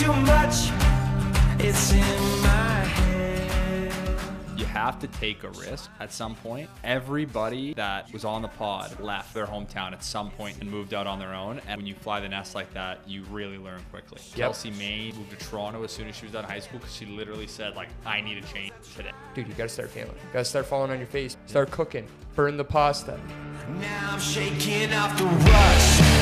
too much. It's in my head. You have to take a risk at some point. Everybody that was on the pod left their hometown at some point and moved out on their own. And when you fly the nest like that, you really learn quickly. Kelsey May moved to Toronto as soon as she was done high school because she literally said, like, I need a change today. Dude, you gotta start failing. You gotta start falling on your face. Start cooking. Burn the pasta. Now I'm shaking off the rush.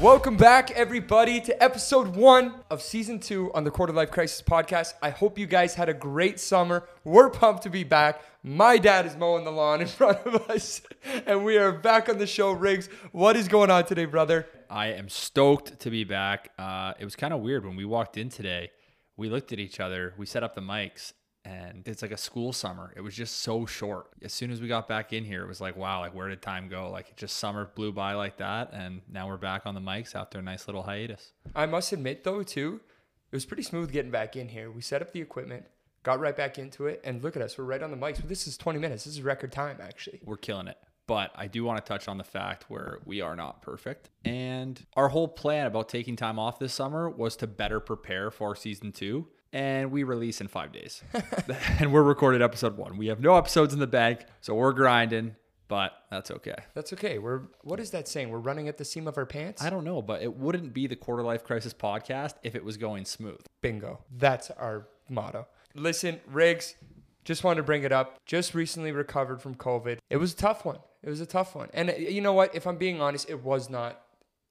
Welcome back, everybody, to episode one of season two on the Quarter Life Crisis podcast. I hope you guys had a great summer. We're pumped to be back. My dad is mowing the lawn in front of us, and we are back on the show. Riggs, what is going on today, brother? I am stoked to be back. Uh, it was kind of weird when we walked in today. We looked at each other, we set up the mics, and it's like a school summer. It was just so short. As soon as we got back in here, it was like, wow, like where did time go? Like it just summer blew by like that, and now we're back on the mics after a nice little hiatus. I must admit, though, too, it was pretty smooth getting back in here. We set up the equipment, got right back into it, and look at us. We're right on the mics. But This is 20 minutes. This is record time, actually. We're killing it. But I do want to touch on the fact where we are not perfect. And our whole plan about taking time off this summer was to better prepare for season two. And we release in five days. and we're recorded episode one. We have no episodes in the bank, so we're grinding, but that's okay. That's okay. We're what is that saying? We're running at the seam of our pants. I don't know, but it wouldn't be the Quarter Life Crisis podcast if it was going smooth. Bingo. That's our motto. Listen, Riggs, just wanted to bring it up. Just recently recovered from COVID. It was a tough one. It was a tough one. And uh, you know what? If I'm being honest, it was not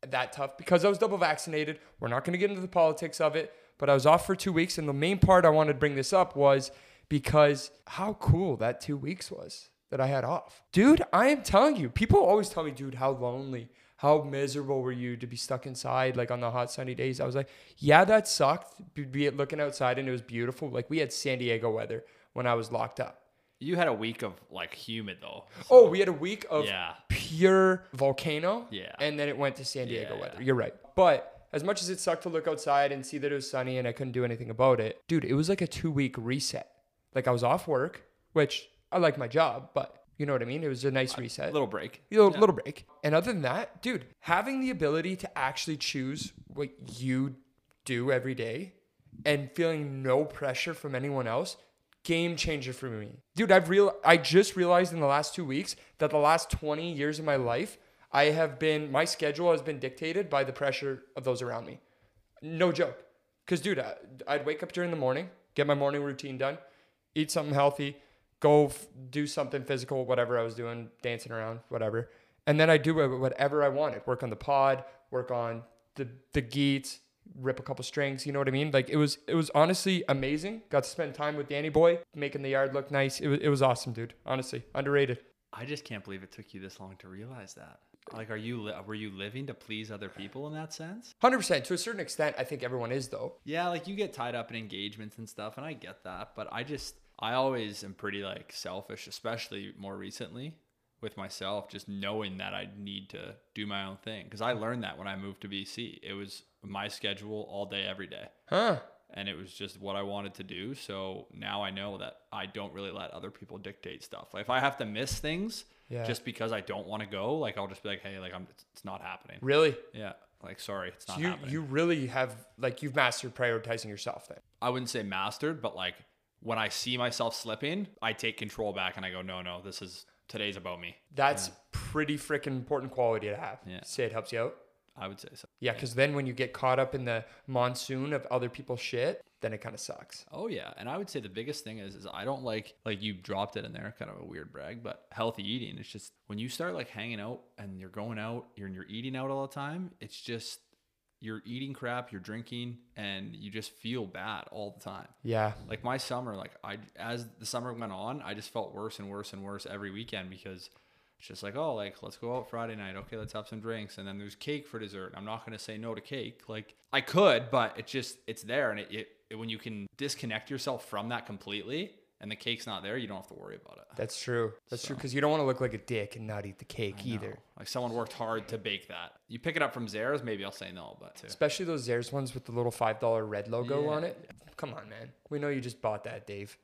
that tough because I was double vaccinated. We're not going to get into the politics of it, but I was off for two weeks. And the main part I wanted to bring this up was because how cool that two weeks was that I had off. Dude, I am telling you, people always tell me, dude, how lonely, how miserable were you to be stuck inside like on the hot sunny days? I was like, yeah, that sucked. Be- it looking outside and it was beautiful. Like we had San Diego weather when I was locked up. You had a week of like humid though. Oh, we had a week of Yeah. pure volcano. Yeah. And then it went to San Diego Yeah. weather. You're right. But as much as it sucked to look outside and see that it was sunny and I couldn't do anything about it, dude, it was like a two week reset. Like I was off work, which I like my job, but you know what I mean? It was a nice reset. Little break. You know, little break. And other than that, dude, having the ability to actually choose what you do every day and feeling no pressure from anyone else, game changer for me. Dude, I've real I just realized in the last 2 weeks that the last 20 years of my life, I have been my schedule has been dictated by the pressure of those around me. No joke. Cuz dude, I, I'd wake up during the morning, get my morning routine done, eat something healthy, go f- do something physical, whatever I was doing, dancing around, whatever. And then I do whatever I wanted. Work on the pod, work on the the geets, rip a couple strings. You know what I mean? Like it was it was honestly amazing. Got to spend time with Danny Boy, making the yard look nice. It was it was awesome, dude. Honestly, underrated. I just can't believe it took you this long to realize that. Like, are you were you living to please other people in that sense? Hundred percent. To a certain extent, I think everyone is though. Yeah, like you get tied up in engagements and stuff, and I get that. But I just, I always am pretty like selfish, especially more recently with myself, just knowing that I need to do my own thing. Because I learned that when I moved to BC, it was my schedule all day, every day. Huh? and it was just what I wanted to do. So now I know that I don't really let other people dictate stuff. Like if I have to miss things Yeah. just because I don't want to go, like I'll just be like, hey, like I'm, it's not happening. Really? Yeah, like sorry, it's not So you happening. you really have like you've mastered prioritizing yourself then. I wouldn't say mastered, but like when I see myself slipping, I take control back and I go, no, no, this is today's about me. That's pretty freaking important quality to have. Yeah. Say it helps you out. I would say so. Yeah, because then when you get caught up in the monsoon of other people's shit, then it kind of sucks. Oh yeah, and I would say the biggest thing is is I don't like like you dropped it in there, kind of a weird brag, but healthy eating. It's just when you start like hanging out and you're going out, you're and you're eating out all the time. It's just you're eating crap, you're drinking, and you just feel bad all the time. Yeah. Like my summer, like I as the summer went on, I just felt worse and worse and worse every weekend because it's just like, oh, like let's go out Friday night. Okay, let's have some drinks, and then there's cake for dessert. I'm not gonna say no to cake. Like I could, but it just it's there, and it, it, it when you can disconnect yourself from that completely, and the cake's not there, you don't have to worry about it. That's true. That's true because you don't want to look like a dick and not eat the cake either. Like someone worked hard to bake that. You pick it up from Zehrs, maybe I'll say no, but too. Especially those Zehrs ones with the little five dollar red logo Yeah. on it. Come on, man. We know you just bought that, Dave.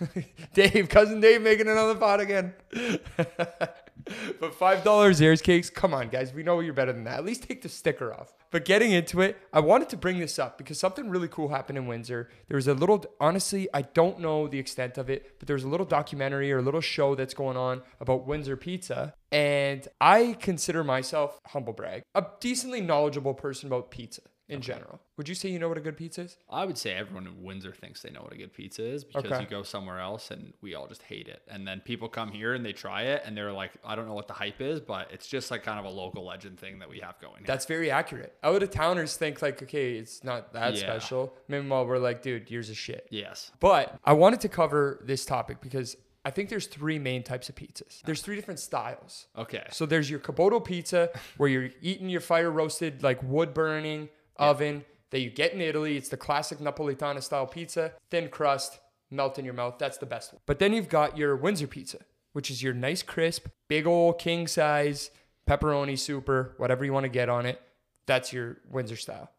Dave, cousin Dave, making another pot again. but Five dollars Ayers cakes. Come on, guys. We know you're better than that. At least take the sticker off. But getting into it, I wanted to bring this up because something really cool happened in Windsor. There was a little, honestly, I don't know the extent of it, but there was a little documentary or a little show that's going on about Windsor pizza. And I consider myself, humble brag, a decently knowledgeable person about pizza in general. Would you say you know what a good pizza is? I would say everyone in Windsor thinks they know what a good pizza is because Okay. you go somewhere else and we all just hate it. And then people come here and they try it and they're like, I don't know what the hype is, but it's just like kind of a local legend thing that we have going. here. That's very accurate. Out of towners think like, okay, it's not that Yeah. special. Meanwhile, we're like, dude, yours is shit. yes. But I wanted to cover this topic because I think there's three main types of pizzas. There's three different styles. Okay. So there's your Kaboto pizza where you're eating your fire roasted like wood burning oven that you get in Italy. It's the classic Napolitana style pizza, thin crust, melt in your mouth. That's the best one. But then you've got your Windsor pizza, which is your nice crisp, big old king size pepperoni super, whatever you want to get on it. That's your Windsor style.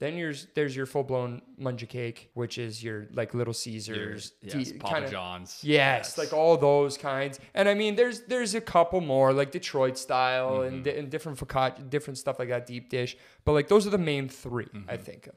Then there's there's your full blown munja cake, which is your like Little Caesars, yes, de- Papa kinda- John's. Yes, like all those kinds. And I mean, there's there's a couple more like Detroit style and, mm-hmm. di- and different focaccia, different stuff like that, deep dish. But like those are the main 3 I mm-hmm. think of.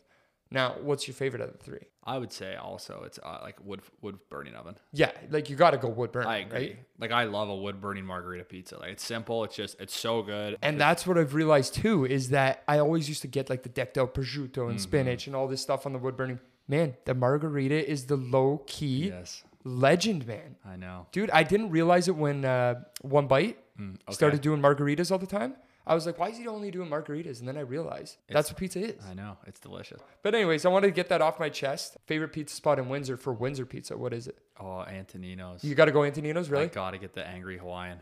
Now, what's your favorite of the three? I would say also it's uh, like wood wood burning oven. Yeah, like you got to go wood burning, I agree. right? Like I love a wood burning margarita pizza. Like it's simple. It's just it's so good. And that's what I've realized too is that I always used to get like the decked out prosciutto Mm-hmm. and spinach and all this stuff on the wood burning. Man, the margarita is the low key yes, legend, man. I know. Dude, I didn't realize it when uh, One Bite Mm, okay. started doing margaritas all the time. I was like, why is he only doing margaritas? And then I realized that's what pizza is. I know. It's delicious. But anyways, I wanted to get that off my chest. Favorite pizza spot in Windsor for Windsor Pizza. What is it? Oh, Antonino's. You got to go Antonino's, really? I really? gotta get the angry Hawaiian.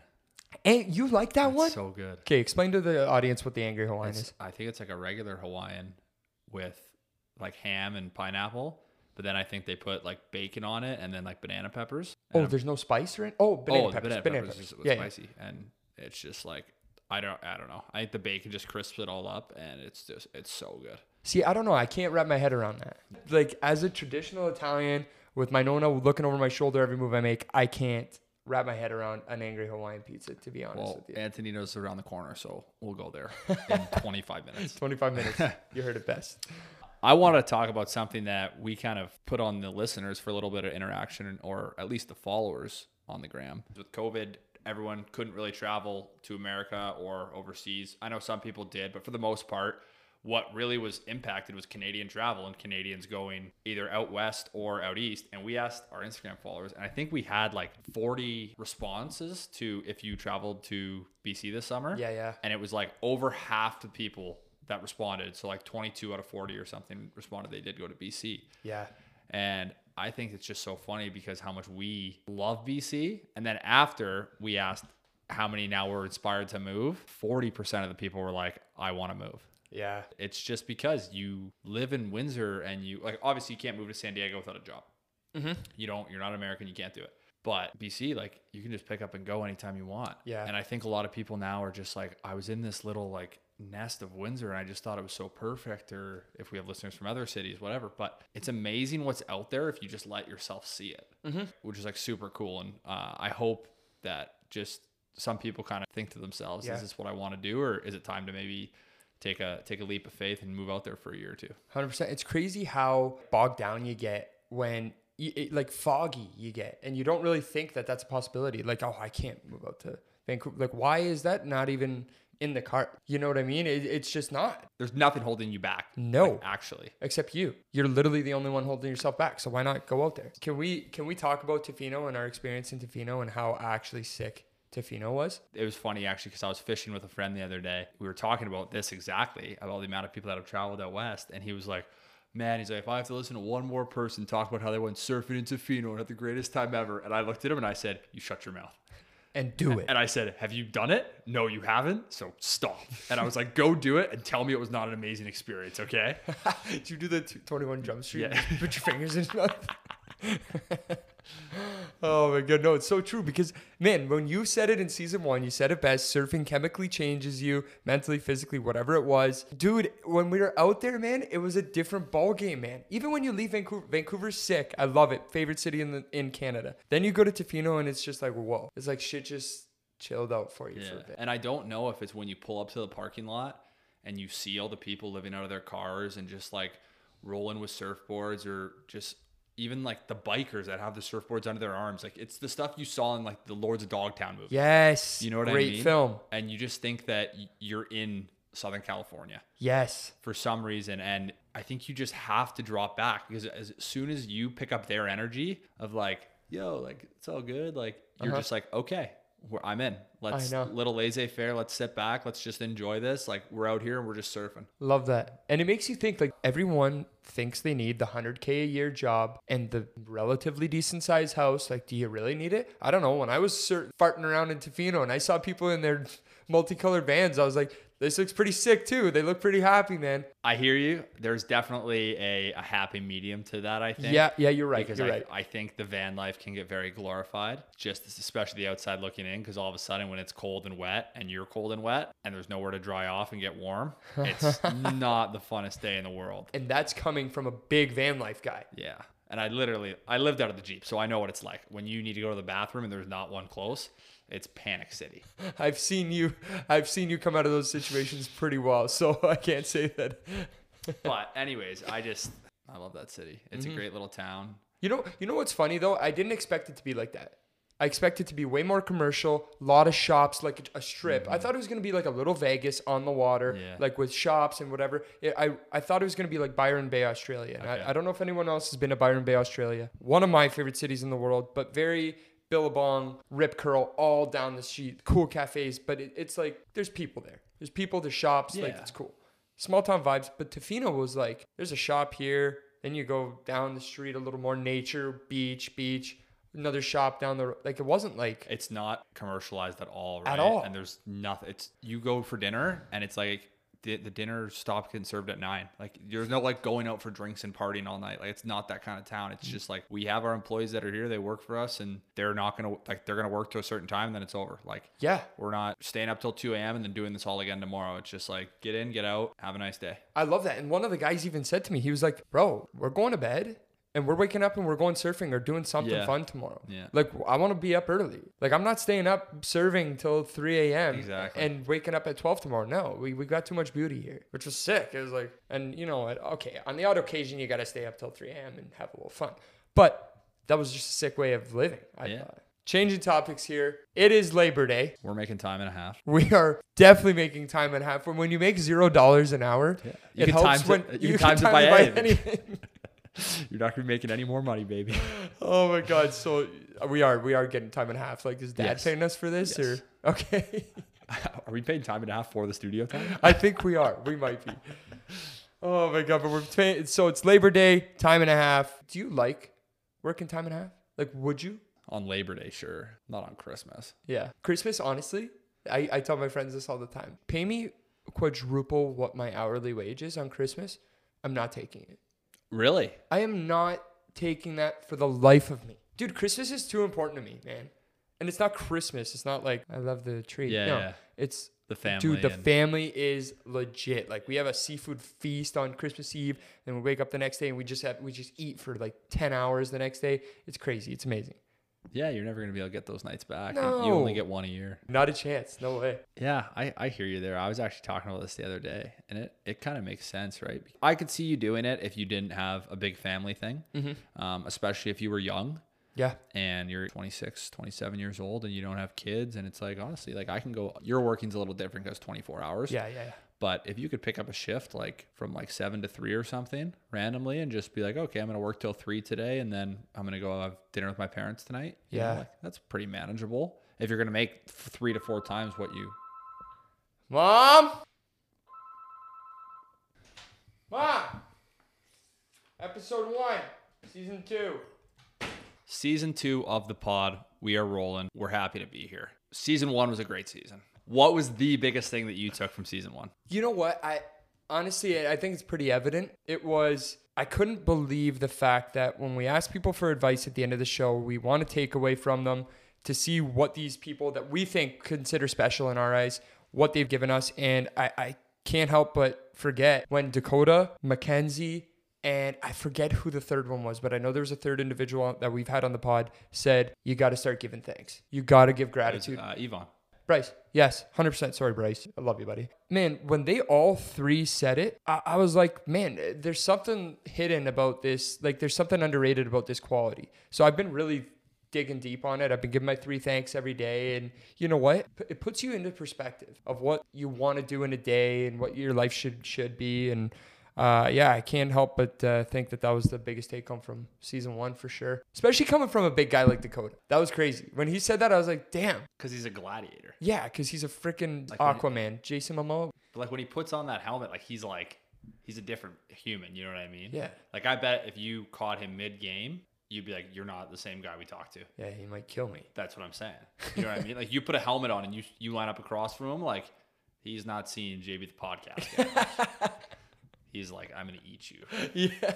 And you like that It's one? so good. Okay, explain to the audience what the Angry Hawaiian It's, is. I think it's like a regular Hawaiian with like ham and pineapple, but then I think they put like bacon on it and then like banana peppers. Oh, a- there's no spice or it? Oh, banana oh, peppers. banana, banana peppers, peppers. Yeah, yeah. spicy, and it's just like I don't, I don't know. I think the bacon just crisps it all up, and it's just, it's so good. See, I don't know. I can't wrap my head around that. Like, as a traditional Italian with my nonna looking over my shoulder every move I make, I can't wrap my head around an Angry Hawaiian pizza, to be honest Well, with you. Antonino's around the corner, so we'll go there in 25 minutes. 25 minutes. you heard it best. I want to talk about something that we kind of put on the listeners for a little bit of interaction, or at least the followers on the gram. With COVID, everyone couldn't really travel to America or overseas. I know some people did, but for the most part, what really was impacted was Canadian travel and Canadians going either out west or out east. And we asked our Instagram followers, and I think we had like 40 responses to if you traveled to BC this summer. Yeah, yeah. And it was like over half the people that responded. So like 22 out of 40 or something responded they did go to BC. Yeah. And I think it's just so funny because how much we love BC. And then after we asked how many now were inspired to move, 40% of the people were like, I want to move. Yeah. It's just because you live in Windsor and you like obviously you can't move to San Diego without a job. Mm-hmm. You don't. You're not American. You can't do it. But BC, like you can just pick up and go anytime you want. Yeah. And I think a lot of people now are just like, I was in this little like nest of Windsor and I just thought it was so perfect. Or if we have listeners from other cities, whatever. But it's amazing what's out there if you just let yourself see it, Mm-hmm. which is like super cool. And uh, I hope that just some people kind of think to themselves, Yeah. is this what I want to do, or is it time to maybe take a take a leap of faith and move out there for a year or two? Hundred percent. It's crazy how bogged down you get when you, it, like foggy you get, and you don't really think that that's a possibility. Like, oh, I can't move out to Vancouver. Like, why is that not even in the cart? You know what I mean? It, it's just not. There's nothing holding you back. No. like, actually. Except you. You're literally the only one holding yourself back. So why not go out there? Can we can we talk about Tofino and our experience in Tofino and how actually sick Tofino was? It was funny actually because I was fishing with a friend the other day. We were talking about this exactly about the amount of people that have traveled out west, and he was like, "Man, he's like, if I have to listen to one more person talk about how they went surfing in Tofino and had the greatest time ever," and I looked at him and I said, "You shut your mouth." And do it. And I said, "Have you done it? No, you haven't. So stop." And I was like, "Go do it and tell me it was not an amazing experience, okay?" Did you do the t- 21 Jump Street? Yeah. Put your fingers in your mouth. oh my god, no, it's so true because man, when you said it in season one, you said it best. Surfing chemically changes you mentally, physically, whatever it was, dude. When we were out there, man, it was a different ball game, man. Even when you leave Vancouver, Vancouver's sick. I love it. Favorite city in the in Canada. Then you go to Tofino and it's just like whoa. It's like shit just chilled out for you for a bit. And I don't know if it's when you pull up to the parking lot and you see all the people living out of their cars and just like rolling with surfboards or just even like the bikers that have the surfboards under their arms. Like it's the stuff you saw in like the Lords of Dogtown movie. Yes. You know what Great I mean? Great film. And you just think that you're in Southern California Yes. for some reason. And I think you just have to drop back because as soon as you pick up their energy of like, yo, like it's all good, like you're Uh-huh. just like, okay, I'm in. Let's know. little laissez faire. Let's sit back. Let's just enjoy this. Like we're out here and we're just surfing. Love that. And it makes you think like everyone thinks they need the 100K a year job and the relatively decent sized house. Like, do you really need it? I don't know. When I was farting around in Tofino and I saw people in their multicolored vans, I was like, this looks pretty sick too. They look pretty happy, man. I hear you. There's definitely a, a happy medium to that. I think. Yeah, yeah, you're right. because You're I, right. I think the van life can get very glorified, just especially the outside looking in. Because all of a sudden, when it's cold and wet, and you're cold and wet, and there's nowhere to dry off and get warm, it's not the funnest day in the world. And that's coming from a big van life guy. Yeah, and I literally I lived out of the jeep, so I know what it's like when you need to go to the bathroom and there's not one close. It's panic city. I've seen you I've seen you come out of those situations pretty well, so I can't say that. But anyways, I just I love that city. It's Mm-hmm. a great little town. You know, you know what's funny though? I didn't expect it to be like that. I expected it to be way more commercial, a lot of shops, like a, strip. I thought it was gonna be like a little Vegas on the water, Yeah. like with shops and whatever. It, I I thought it was gonna be like Byron Bay, Australia. Okay. I, I don't know if anyone else has been to Byron Bay, Australia. One of my favorite cities in the world, but very Billabong, Rip Curl, all down the street, cool cafes. But it, it's like there's people there. There's people, there's shops. Like Yeah. it's cool. Small town vibes. But Tofino was like, there's a shop here. Then you go down the street, a little more nature, beach, beach. Another shop down the like. It wasn't like It's not commercialized at all, right? At all. And there's nothing. It's you go for dinner and it's like the, the dinner stop getting served at nine. Like there's no like going out for drinks and partying all night. Like it's not that kind of town. It's mm. just like we have our employees that are here. They work for us and they're not gonna like they're gonna work to a certain time. And then it's over. Like yeah. we're not staying up till 2 a.m. and then doing this all again tomorrow. It's just like get in, get out, have a nice day. I love that. And one of the guys even said to me, he was like, "Bro, we're going to bed." And we're waking up and we're going surfing or doing something Yeah. fun tomorrow. Yeah. Like I want to be up early. Like I'm not staying up serving till 3 a.m. Exactly. and waking up at 12 tomorrow. No, we, we got too much beauty here, which was sick. It was like, and you know, okay, on the odd occasion you got to stay up till 3 a.m. and have a little fun. But that was just a sick way of living. I Yeah. thought. Changing topics here. It is Labor Day. We're making time and a half. We are definitely making time and a half. When when you make zero dollars an hour, You it can helps times when it- you can times it by anything. You're not gonna be making any more money, baby. Oh my god! So we are we are getting time and a half. Like, is Dad Yes. paying us for this Yes. or okay? Are we paying time and a half for the studio time? I think we are. We might be. Oh my god! But we're paying. So it's Labor Day, time and a half. Do you like working time and a half? Like, would you? On Labor Day, sure. Not on Christmas. Yeah. Christmas, honestly, I, I tell my friends this all the time. Pay me quadruple what my hourly wage is on Christmas. I'm not taking it. Really? I am not taking that for the life of me. Dude, Christmas is too important to me, man. And it's not Christmas. It's not like I love the tree. Yeah, no, yeah. it's The family. dude. The family is legit. Like we have a seafood feast on Christmas Eve, and we wake up the next day and we just have we just eat for like ten hours the next day. It's crazy. It's amazing. Yeah, you're never gonna be able to get those nights back. You only get one a year. Not a chance. No way. Yeah, I, I hear you there. I was actually talking about this the other day, and it, it kind of makes sense, right? I could see you doing it if you didn't have a big family thing, um, especially if you were young Yeah. and you're 26, 27 years old and you don't have kids. And it's like, honestly, like I can go, your working's a little different because 24 hours. Yeah. Yeah. yeah. But if you could pick up a shift like from like seven to three or something randomly and just be like, okay, I'm going to work till three today and then I'm going to go have dinner with my parents tonight. you know, Yeah. like, that's pretty manageable. If you're going to make f- three to four times what you. Mom. Mom. Episode one, season two. Season two of the pod, we are rolling. We're happy to be here. Season one was a great season. What was the biggest thing that you took from season one? You know what? I honestly, I think it's pretty evident. It was, I couldn't believe the fact that when we ask people for advice at the end of the show, we want to take away from them to see what these people that we think consider special in our eyes, what they've given us. And I, I can't help but forget when Dakota, Mackenzie, and I forget who the third one was, but I know there was a third individual that we've had on the pod said, you got to start giving thanks. You got to give gratitude. uh, Yvonne. Bryce. Yes, 100%. Sorry, Bryce. I love you, buddy. Man, when they all three said it, I, I was like, man, there's something hidden about this. Like, there's something underrated about this quality. So I've been really digging deep on it. I've been giving my three thanks every day. And you know what? It puts you into perspective of what you want to do in a day and what your life should should be. And uh, yeah, I can't help but uh, think that that was the biggest take home from season one for sure. Especially coming from a big guy like Dakota. That was crazy. When he said that, I was like, damn. Because he's a gladiator. Yeah, because he's a freaking Like Aquaman. Jason Momoa. But like when he puts on that helmet, like he's like he's a different human. You know what I mean? Yeah. Like I bet if you caught him mid game, you'd be like, you're not the same guy we talked to. Yeah, he might kill me. That's what I'm saying. You know what I mean? Like you put a helmet on and you you line up across from him, like he's not seeing JB the podcast. he's like, I'm gonna eat you. yeah.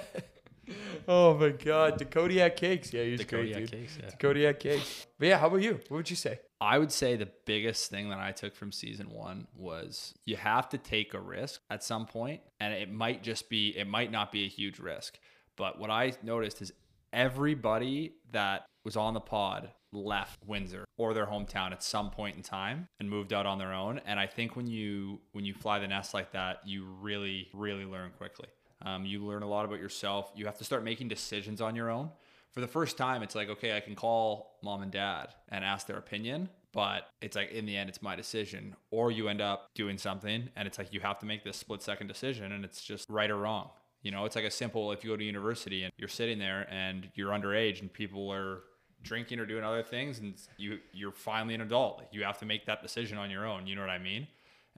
Oh my God, the Kodiak cakes. Yeah, he's The great, Kodiak dude. cakes, yeah. The Kodiak cakes. But yeah, how about you? What would you say? I would say the biggest thing that I took from season one was you have to take a risk at some point, and it might just be, it might not be a huge risk. But what I noticed is everybody that was on the pod left Windsor or their hometown at some point in time and moved out on their own. And I think when you when you fly the nest like that, you really really learn quickly. Um, you learn a lot about yourself. You have to start making decisions on your own for the first time, it's like, okay, I can call mom and dad and ask their opinion, but it's like in the end, it's my decision. Or you end up doing something and it's like you have to make this split second decision and it's just right or wrong. You know, it's like a simple if you go to university and you're sitting there and you're underage and people are drinking or doing other things and you you're finally an adult. You have to make that decision on your own. You know what I mean?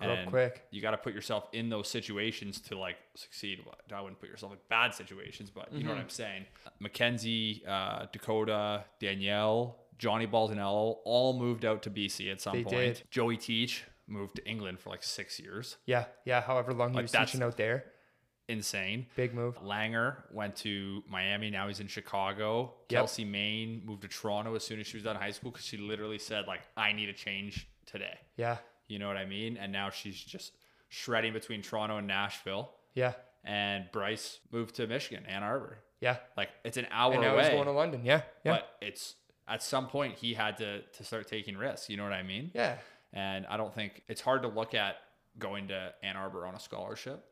Grow quick. You got to put yourself in those situations to like succeed. I wouldn't put yourself in bad situations, but you know Mm-hmm. what I'm saying. Mackenzie, uh, Dakota, Danielle, Johnny Baldanello all moved out to BC at some They point. did. Joey Teach moved to England for like six years. Yeah, yeah. However long he Like, was teaching out there, Insane. big move. Langer went to Miami. Now he's in Chicago. Yep. Kelsey Maine moved to Toronto as soon as she was done high school because she literally said like, "I need a change today." Yeah, You know what I mean? And now she's just shredding between Toronto and Nashville. yeah, And Bryce moved to Michigan, Ann Arbor. yeah. Like it's an hour And now he's away. going to London. Yeah, yeah, But it's at some point he had to to start taking risks. You know what I mean? yeah. And I don't think it's hard to look at going to Ann Arbor on a scholarship,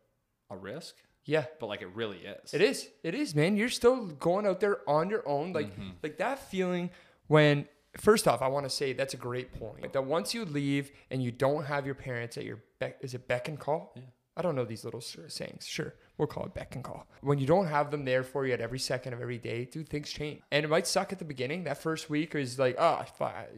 a risk, Yeah, but like it really is. It is. It is, man. You're still going out there on your own. Like Mm-hmm. like that feeling when first off, I want to say that's a great point. That once you leave and you don't have your parents at your beck is it beck and call? Yeah. I don't know these little s- sayings. Sure, we'll call it beck and call. When you don't have them there for you at every second of every day, dude, things change. And it might suck at the beginning. That first week is like, oh,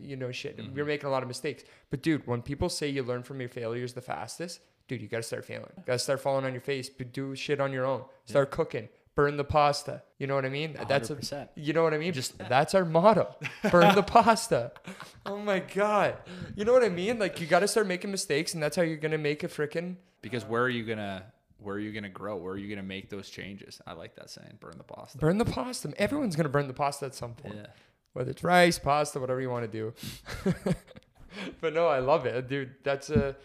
you know, shit. Mm-hmm. You're making a lot of mistakes. But dude, when people say you learn from your failures the fastest, dude, you gotta start failing. Gotta start falling on your face. But do shit on your own. Start cooking. Burn the pasta. You know what I mean? That's a you know what I mean? Just- that's our motto. Burn the pasta. Oh my god. You know what I mean? Like you got to start making mistakes, and that's how you're gonna make a freaking. Because where are you gonna where are you gonna grow? Where are you gonna make those changes? I like that saying, burn the pasta. Burn the pasta. Everyone's gonna burn the pasta at some point. Yeah. Whether it's rice, pasta, whatever you want to do. but no, I love it, dude. That's a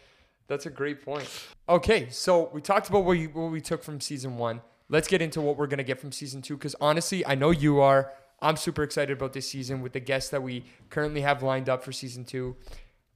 that's a great point. Okay, so we talked about what, you, what we took from season one. Let's get into what we're gonna get from season two. Because honestly, I know you are. I'm super excited about this season with the guests that we currently have lined up for season two.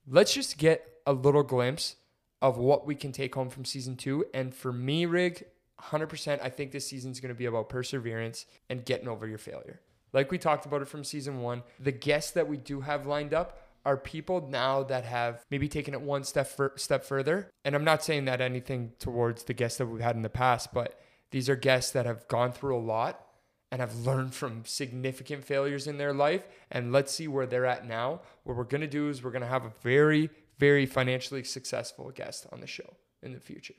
Let's just get a little glimpse of what we can take home from season two. And for me, Rig, 100%, I think this season's going to be about perseverance and getting over your failure. Like we talked about it from season one, the guests that we do have lined up are people now that have maybe taken it one step fur- step further. And I'm not saying that anything towards the guests that we've had in the past, but these are guests that have gone through a lot and have learned from significant failures in their life. And let's see where they're at now. What we're going to do is we're going to have a very, very financially successful guest on the show in the future.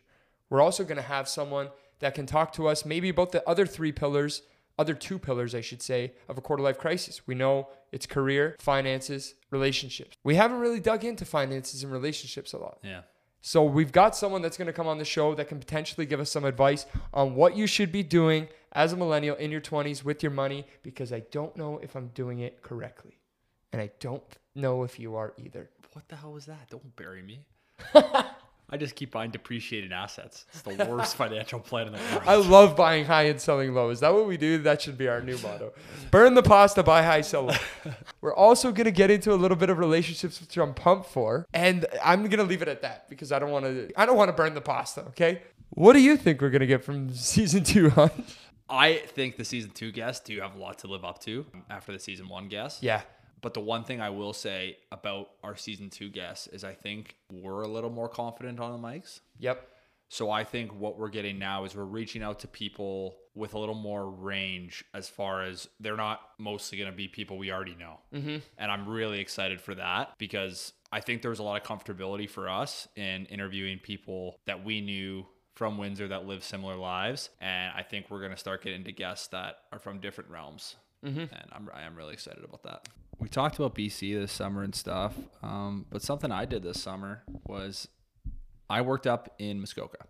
We're also going to have someone that can talk to us maybe about the other three pillars, other two pillars, I should say, of a quarter life crisis. We know it's career, finances, relationships. We haven't really dug into finances and relationships a lot. Yeah. So we've got someone that's going to come on the show that can potentially give us some advice on what you should be doing as a millennial in your 20s with your money because I don't know if I'm doing it correctly. And I don't know if you are either. What the hell was that? Don't bury me. I just keep buying depreciated assets. It's the worst financial plan in the world. I love buying high and selling low. Is that what we do? That should be our new motto. Burn the pasta, buy high, sell low. We're also gonna get into a little bit of relationships, which I'm pumped for, and I'm gonna leave it at that because I don't want to. I don't want to burn the pasta. Okay. What do you think we're gonna get from season two, huh? I think the season two guests do have a lot to live up to after the season one guests. Yeah. But the one thing I will say about our season two guests is I think we're a little more confident on the mics. Yep. So I think what we're getting now is we're reaching out to people with a little more range as far as they're not mostly going to be people we already know. Mm-hmm. And I'm really excited for that because I think there was a lot of comfortability for us in interviewing people that we knew from Windsor that live similar lives. And I think we're going to start getting to guests that are from different realms. And I'm, I am really excited about that. We talked about BC this summer and stuff. Um, but something I did this summer was I worked up in Muskoka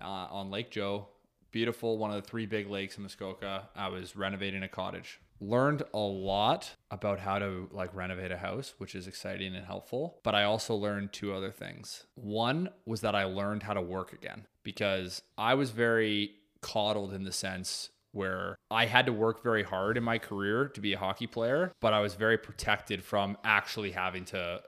uh, on Lake Joe. Beautiful, one of the three big lakes in Muskoka. I was renovating a cottage. Learned a lot about how to like renovate a house, which is exciting and helpful. But I also learned two other things. One was that I learned how to work again because I was very coddled in the sense where I had to work very hard in my career to be a hockey player, but I was very protected from actually having to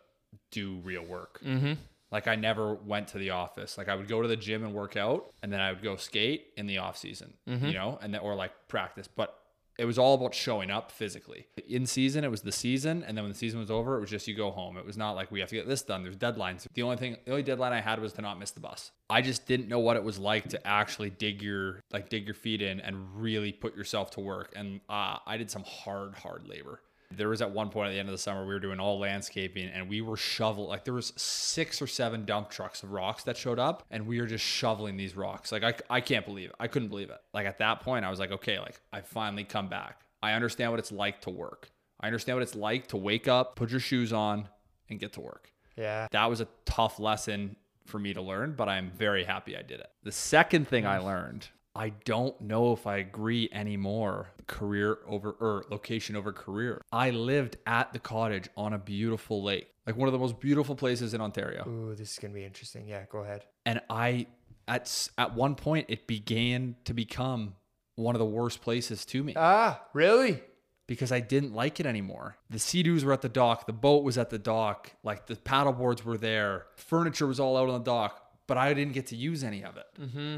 do real work. Mm-hmm. Like I never went to the office. Like I would go to the gym and work out, and then I would go skate in the off season, mm-hmm. you know, and then or like practice. But it was all about showing up physically. In season, it was the season, and then when the season was over, it was just you go home. It was not like we have to get this done. There's deadlines. The only thing, the only deadline I had was to not miss the bus. I just didn't know what it was like to actually dig your like dig your feet in and really put yourself to work. And uh, I did some hard, hard labor. There was at one point at the end of the summer we were doing all landscaping and we were shoveling, like there was six or seven dump trucks of rocks that showed up and we were just shoveling these rocks. Like I, I can't believe it. I couldn't believe it. Like at that point I was like, okay, like I finally come back. I understand what it's like to work. I understand what it's like to wake up, put your shoes on and get to work. Yeah. That was a tough lesson for me to learn, but I'm very happy I did it. The second thing I learned, I don't know if I agree anymore. Career over or location over career. I lived at the cottage on a beautiful lake, like one of the most beautiful places in Ontario. Ooh, this is gonna be interesting. Yeah. Go ahead. And I at at one point it began to become one of the worst places to me Ah, really? because I didn't like it anymore. The sea-doos were at the dock, the boat was at the dock, like the paddle boards were there, furniture was all out on the dock, but I didn't get to use any of it. Mm-hmm.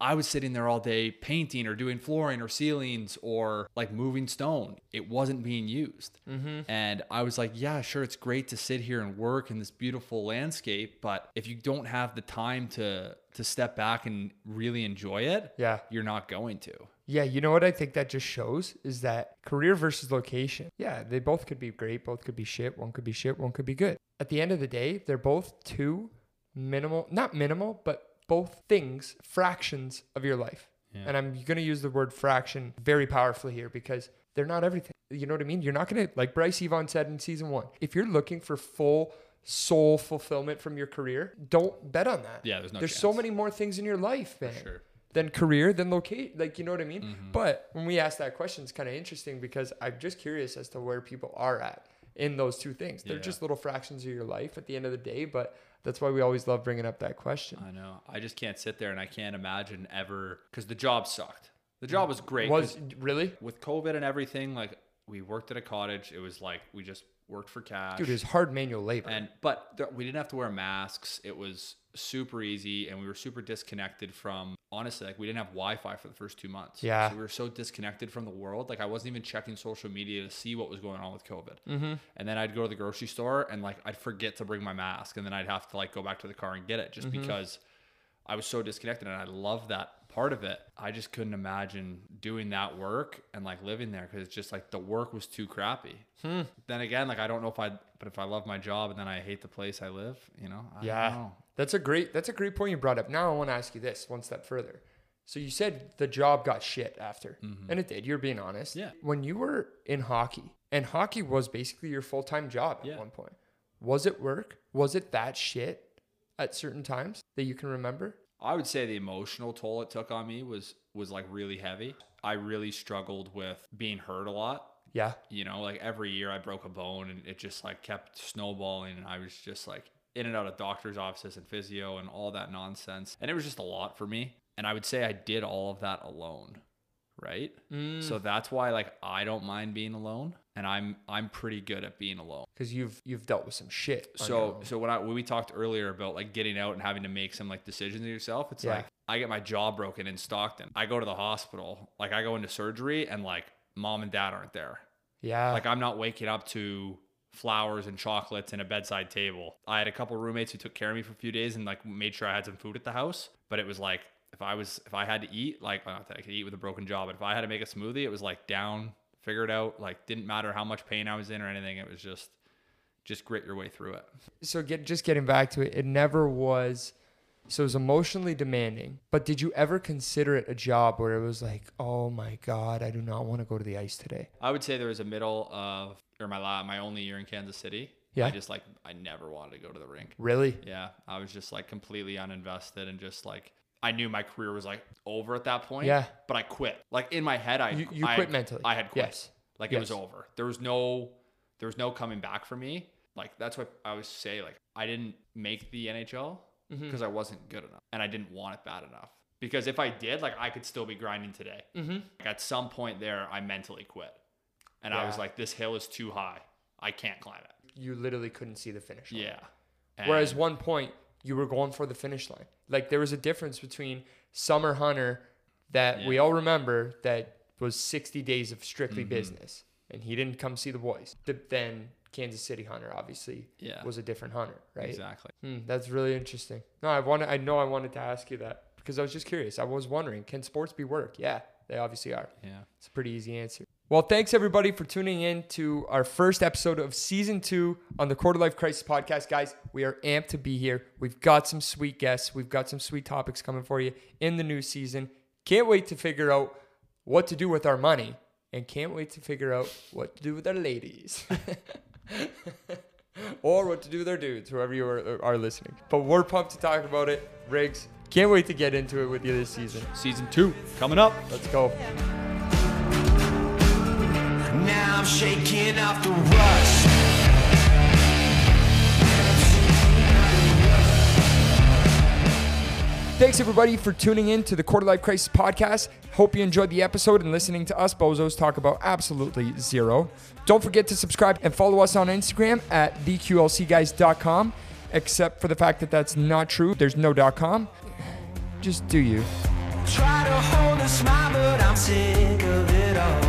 I was sitting there all day painting or doing flooring or ceilings or like moving stone. It wasn't being used. Mm-hmm. And I was like, yeah, sure, it's great to sit here and work in this beautiful landscape, but if you don't have the time to to step back and really enjoy it, Yeah. you're not going to. Yeah, you know what I think that just shows is that career versus location. Yeah, they both could be great, both could be shit, one could be shit, one could be good. At the end of the day, they're both two minimal, not minimal, but both things, fractions of your life. And I'm going to use the word fraction very powerfully here because they're not everything. You know what I mean? You're not going to, like Bryce Yvonne said in season one, if you're looking for full soul fulfillment from your career, don't bet on that. Yeah, there's no There's so many more things in your life, man Sure. than career than locate like you know what i mean Mm-hmm. but when we ask that question it's kind of interesting because i'm just curious as to where people are at in those two things they're Yeah. just little fractions of your life at the end of the day but that's why we always love bringing up that question I know. I just can't sit there and I can't imagine ever because the job sucked. The job was great. Was really with COVID and everything. Like we worked at a cottage. It was like we just worked for cash. dude it was hard manual labor and but we didn't have to wear masks. It was super easy, and we were super disconnected from honestly. Like we didn't have Wi-Fi for the first two months. Yeah. so we were so disconnected from the world. Like I wasn't even checking social media to see what was going on with COVID. Mm-hmm. And then I'd go to the grocery store and like I'd forget to bring my mask, and then I'd have to like go back to the car and get it just because I was so disconnected, and I love that part of it. I just couldn't imagine doing that work and like living there because it's just like the work was too crappy. Then again, like I don't know if I, but if I love my job and then I hate the place I live, you know, I yeah don't know. that's a great that's a great point you brought up now i want to ask you this one step further so you said the job got shit after and it did you're being honest Mm-hmm. Yeah. when you were in hockey and hockey was basically your full-time job at Yeah. one point was it work was it that shit at certain times that you can remember I would say the emotional toll it took on me was was like really heavy. I really struggled with being hurt a lot. yeah You know, like every year I broke a bone and it just like kept snowballing and I was just like in and out of doctor's offices and physio and all that nonsense. And it was just a lot for me. And I would say I did all of that alone. Right. Mm. So that's why like I don't mind being alone. And I'm I'm pretty good at being alone. because you've you've dealt with some shit. So so when I when we talked earlier about like getting out and having to make some like decisions yourself, it's Yeah. like I get my jaw broken in Stockton. I go to the hospital, like I go into surgery and like mom and dad aren't there. yeah, Like I'm not waking up to flowers and chocolates and a bedside table. I had a couple roommates who took care of me for a few days and like made sure I had some food at the house. But it was like if I was if I had to eat, like well, not that I could eat with a broken jaw, but if I had to make a smoothie, it was like down, figure it out. Like didn't matter how much pain I was in or anything. It was just just grit your way through it. so get just getting back to it, it never was. So it was emotionally demanding. But did you ever consider it a job where it was like, oh my god, I do not want to go to the ice today? I would say there was a middle of or my la- my only year in Kansas City. Yeah. I just like I never wanted to go to the rink. Really? Yeah, I was just like completely uninvested and just like I knew my career was like over at that point. Yeah. but I quit. Like in my head, I You- you I quit had- mentally. I had quit. Yes. like it was over. There was no there was no coming back for me. Like that's what I always say. Like I didn't make the NHL Mm-hmm. because I wasn't good enough and I didn't want it bad enough. Because if I did, like I could still be grinding today. Mm-hmm. Like, at some point there, I mentally quit, and I was like, "This hill is too high. I can't climb it." You literally couldn't see the finish line. Yeah. Whereas one point you were going for the finish line. Like there was a difference between Summer Hunter that we all remember that was 60 days of strictly Mm-hmm. business and he didn't come see the boys. Then Kansas City Hunter obviously Yeah. was a different hunter, right? exactly. Hmm, that's really interesting. No, I wanted I know I wanted to ask you that because I was just curious. I was wondering, can sports be work? Yeah, they obviously are. Yeah. It's a pretty easy answer. Well, thanks everybody for tuning in to our first episode of season two on the Quarter Life Crisis podcast. Guys, we are amped to be here. We've got some sweet guests, we've got some sweet topics coming for you in the new season. Can't wait to figure out what to do with our money and can't wait to figure out what to do with our ladies. or what to do with our dudes, whoever you are, uh, are listening. But we're pumped to talk about it. Riggs, can't wait to get into it with you this season. Season two coming up. Let's go. Now I'm shaking off the rust. Thanks everybody for tuning in to the Quarter Life Crisis podcast. Hope you enjoyed the episode and listening to us bozos talk about absolutely zero. Don't forget to subscribe and follow us on Instagram at theqlcguys.com. Except for the fact that that's not true. There's no .com. Just do you. Try to hold a smile, but I'm sick of it all.